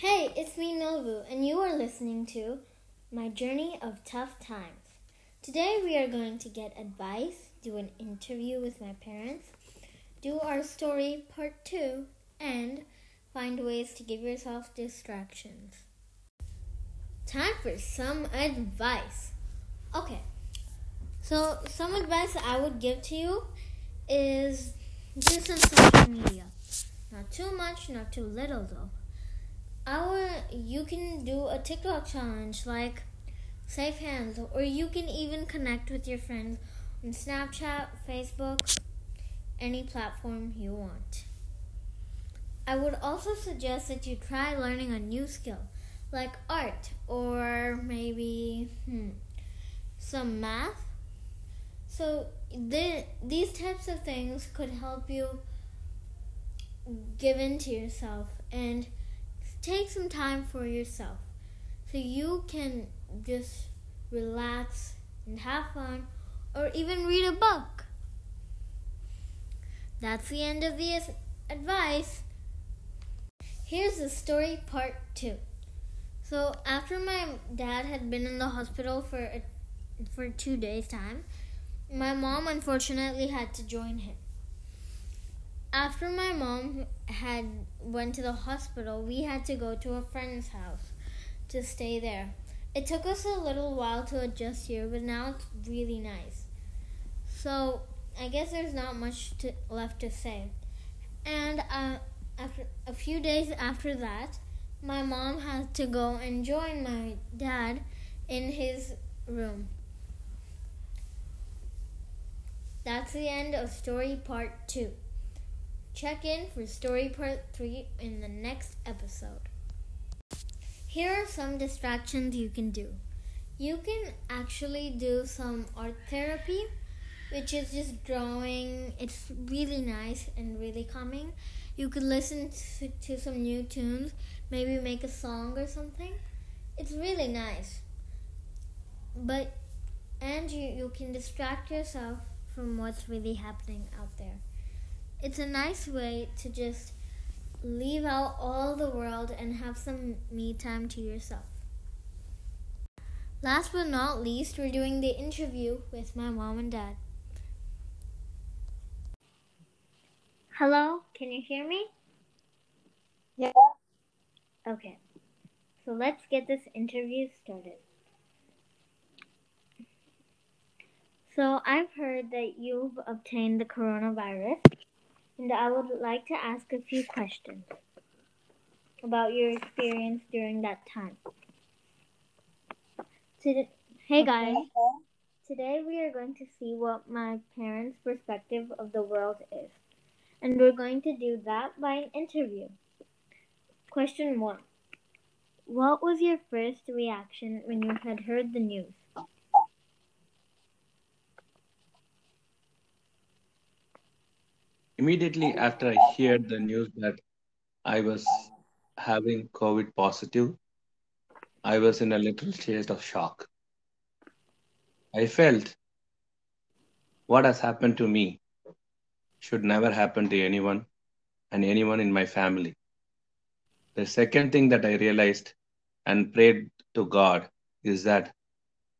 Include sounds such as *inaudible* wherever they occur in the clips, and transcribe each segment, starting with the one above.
Hey, it's me, Milvu, and you are listening to My Journey of Tough Times. Today we are going to get advice, do an interview with my parents, do our story part two, and find ways to give yourself distractions. Time for some advice. Okay, so some advice I would give to you is do some social media. Not too much, not too little though. You can do a TikTok challenge like Safe Hands, or you can even connect with your friends on Snapchat, Facebook, any platform you want. I would also suggest that you try learning a new skill like art or maybe hmm, some math. So the, these types of things could help you give in to yourself and take some time for yourself so you can just relax and have fun or even read a book. That's the end of the advice. Here's the story part two. So after my dad had been in the hospital for a, for two days time, my mom unfortunately had to join him. After my mom had went to the hospital, we had to go to a friend's house to stay there. It took us a little while to adjust here, but now it's really nice. So I guess there's not much to, left to say. And uh, after a few days after that, my mom had to go and join my dad in his room. That's the end of story part two. Check in for story part three in the next episode. Here are some distractions you can do. You can actually do some art therapy, which is just drawing. It's really nice and really calming. You could listen to, to some new tunes, maybe make a song or something. It's really nice. But, and you, you can distract yourself from what's really happening out there. It's a nice way to just leave out all the world and have some me time to yourself. Last but not least, we're doing the interview with my mom and dad. Hello, can you hear me? Yeah. Okay, so let's get this interview started. So, I've heard that you've obtained the coronavirus and I would like to ask a few questions about your experience during that time. Today, hey guys, today we are going to see what my parents' perspective of the world is, and we're going to do that by an interview. Question one What was your first reaction when you had heard the news? Immediately after I heard the news that I was having COVID positive, I was in a little state of shock. I felt what has happened to me should never happen to anyone and anyone in my family. The second thing that I realized and prayed to God is that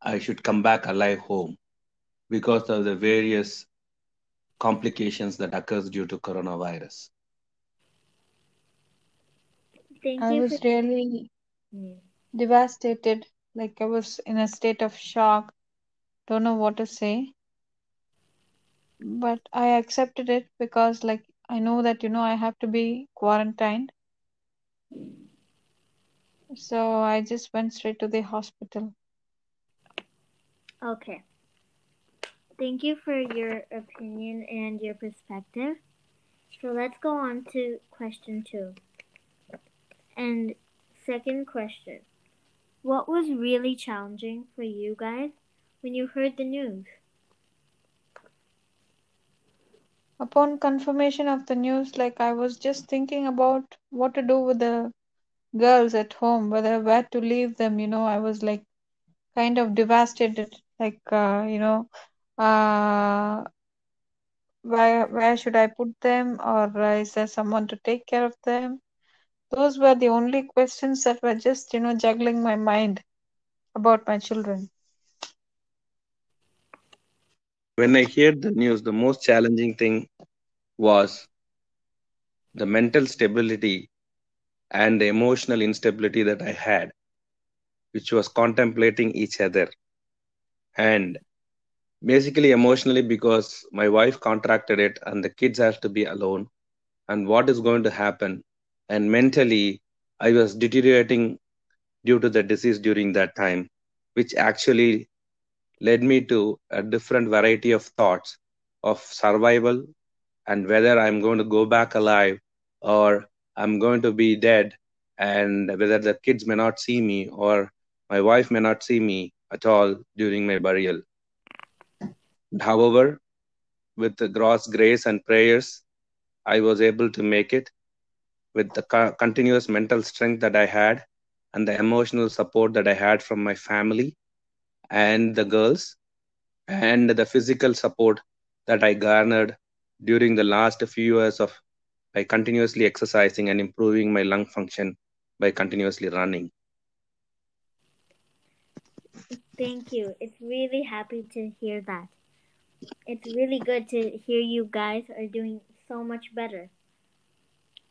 I should come back alive home because of the various complications that occurs due to coronavirus. Thank I was for really Mm. devastated. Like I was in a state of shock. Don't know what to say. But I accepted it because like I know that, you know, I have to be quarantined. So I just went straight to the hospital. Okay. Thank you for your opinion and your perspective. So let's go on to question two. And second question What was really challenging for you guys when you heard the news? Upon confirmation of the news, like I was just thinking about what to do with the girls at home, whether where to leave them, you know, I was like kind of devastated. Like uh, you know, uh where where should I put them or uh, is there someone to take care of them? Those were the only questions that were just, you know, juggling my mind about my children. When I heard the news, the most challenging thing was the mental stability and the emotional instability that I had, which was contemplating each other. And basically, emotionally, because my wife contracted it and the kids have to be alone, and what is going to happen. And mentally, I was deteriorating due to the disease during that time, which actually led me to a different variety of thoughts of survival and whether I'm going to go back alive or I'm going to be dead, and whether the kids may not see me or my wife may not see me at all during my burial. However, with the God's grace and prayers, I was able to make it with the co- continuous mental strength that I had and the emotional support that I had from my family and the girls and the physical support that I garnered during the last few years of by continuously exercising and improving my lung function by continuously running. Thank you. It's really happy to hear that. It's really good to hear you guys are doing so much better.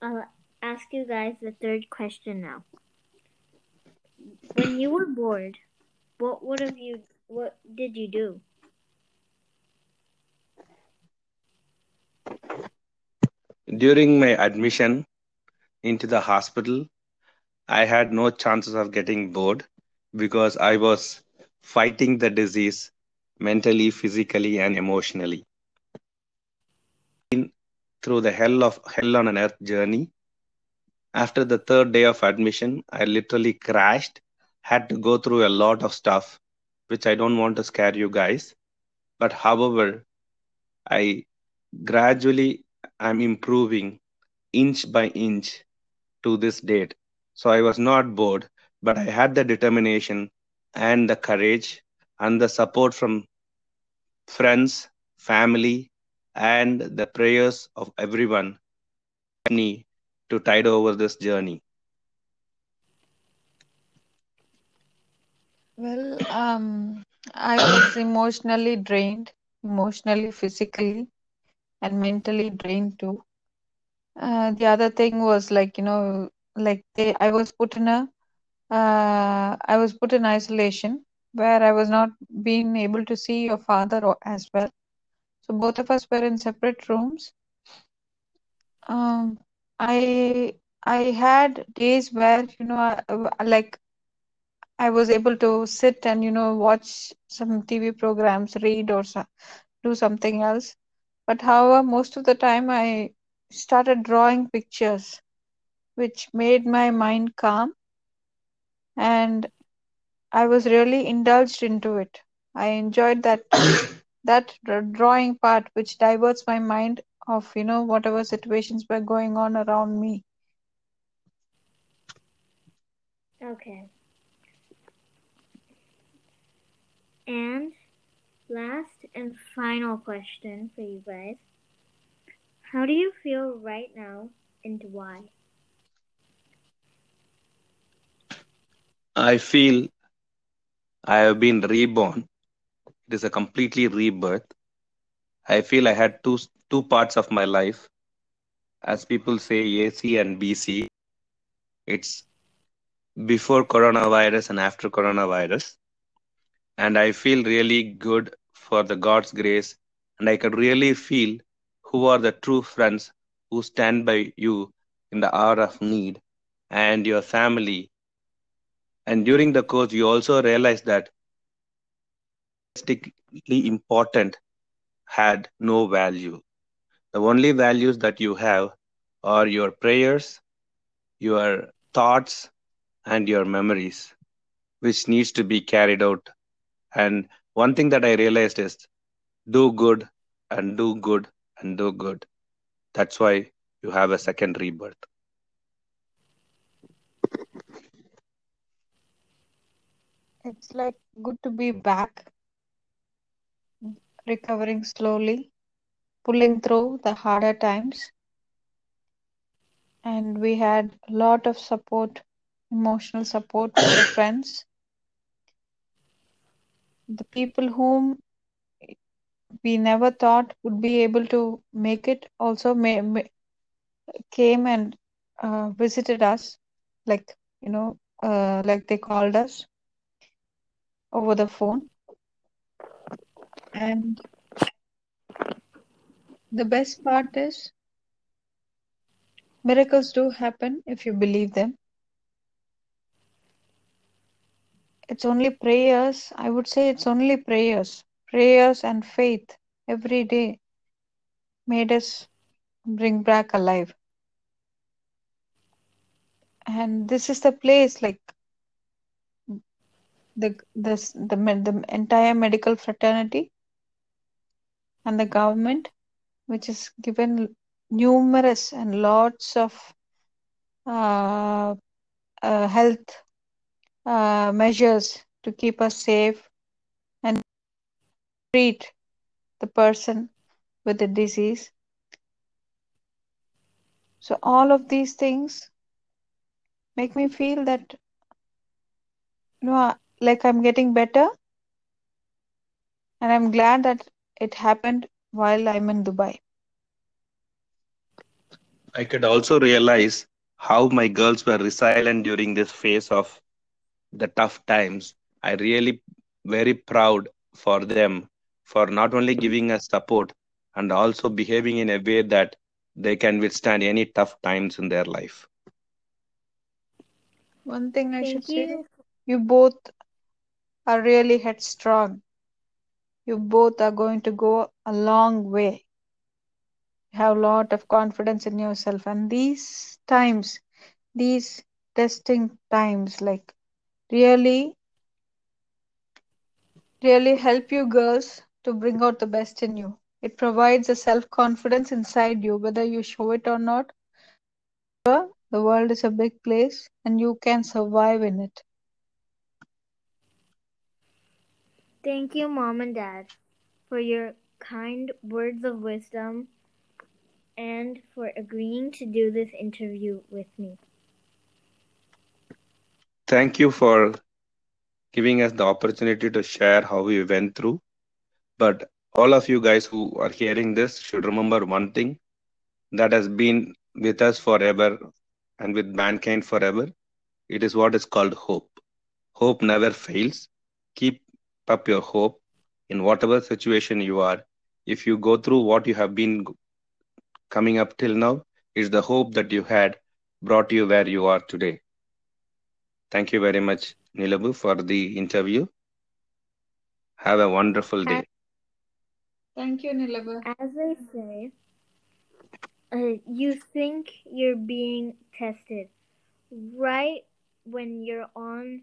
I'll ask you guys the third question now. When you were bored, what would have you what did you do? During my admission into the hospital, I had no chances of getting bored because I was fighting the disease mentally, physically, and emotionally. Through the hell of hell on an earth journey. After the third day of admission, I literally crashed, had to go through a lot of stuff, which I don't want to scare you guys. But however, I gradually am improving inch by inch to this date. So I was not bored, but I had the determination and the courage and the support from friends, family, and the prayers of everyone to tide over this journey. Well, um, I was emotionally drained, emotionally, physically, and mentally drained too. Uh, the other thing was like, you know, like they, I was put in a, uh, I was put in isolation where I was not being able to see your father as well. So both of us were in separate rooms. Um, I I had days where, you know, I, like I was able to sit and, you know, watch some TV programs, read or so, do something else. But however, most of the time I started drawing pictures, which made my mind calm and I was really indulged into it. I enjoyed that *coughs* that drawing part, which diverts my mind of, you know, whatever situations were going on around me. Okay. And last and final question for you guys. How do you feel right now and why? I feel I have been reborn. It is a completely rebirth. I feel I had two two parts of my life. As people say, AC and BC. It's before coronavirus and after coronavirus. And I feel really good for the God's grace. And I could really feel who are the true friends who stand by you in the hour of need and your family. And during the course, you also realize that statistically important had no value. The only values that you have are your prayers, your thoughts, and your memories, which needs to be carried out. And one thing that I realized is do good and do good and do good. That's why you have a second rebirth. It's like good to be back, recovering slowly, pulling through the harder times. and we had a lot of support, emotional support from the friends. The people whom we never thought would be able to make it also may, may, came and uh, visited us, like you know, uh, like they called us over the phone. And the best part is miracles do happen if you believe them. It's only prayers. I would say it's only prayers, prayers and faith every day made us bring back alive. And this is the place, like the this the the entire medical fraternity and the government, which has given numerous and lots of uh, uh, health uh, measures to keep us safe and treat the person with the disease. So all of these things make me feel that you know like I'm getting better and I'm glad that it happened while I'm in Dubai. I could also realize how my girls were resilient during this phase of the tough times. I really very proud for them for not only giving us support and also behaving in a way that they can withstand any tough times in their life. One thing I Thank should say, you. you both are really headstrong. You both are going to go a long way. You have a lot of confidence in yourself. And these times, these testing times, like really, really help you girls to bring out the best in you. It provides a self confidence inside you, whether you show it or not. The world is a big place and you can survive in it. Thank you, Mom and Dad, for your kind words of wisdom and for agreeing to do this interview with me. Thank you for giving us the opportunity to share how we went through. But all of you guys who are hearing this should remember one thing that has been with us forever and with mankind forever. It is what is called hope. Hope never fails. Keep up your hope in whatever situation you are. If you go through what you have been coming up till now, it's the hope that you had brought you where you are today. Thank you very much, Nilabu, for the interview. Have a wonderful day. Thank you, Nilabu. As I say, uh, you think you're being tested right when you're on,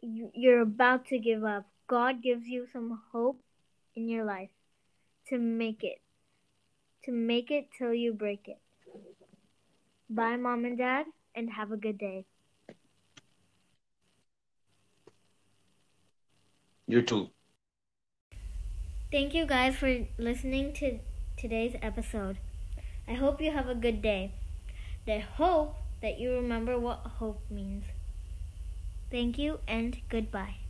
you're about to give up. God gives you some hope in your life to make it, to make it till you break it. Bye, Mom and Dad, and have a good day. You too. Thank you guys for listening to today's episode. I hope you have a good day. I hope that you remember what hope means. Thank you and goodbye.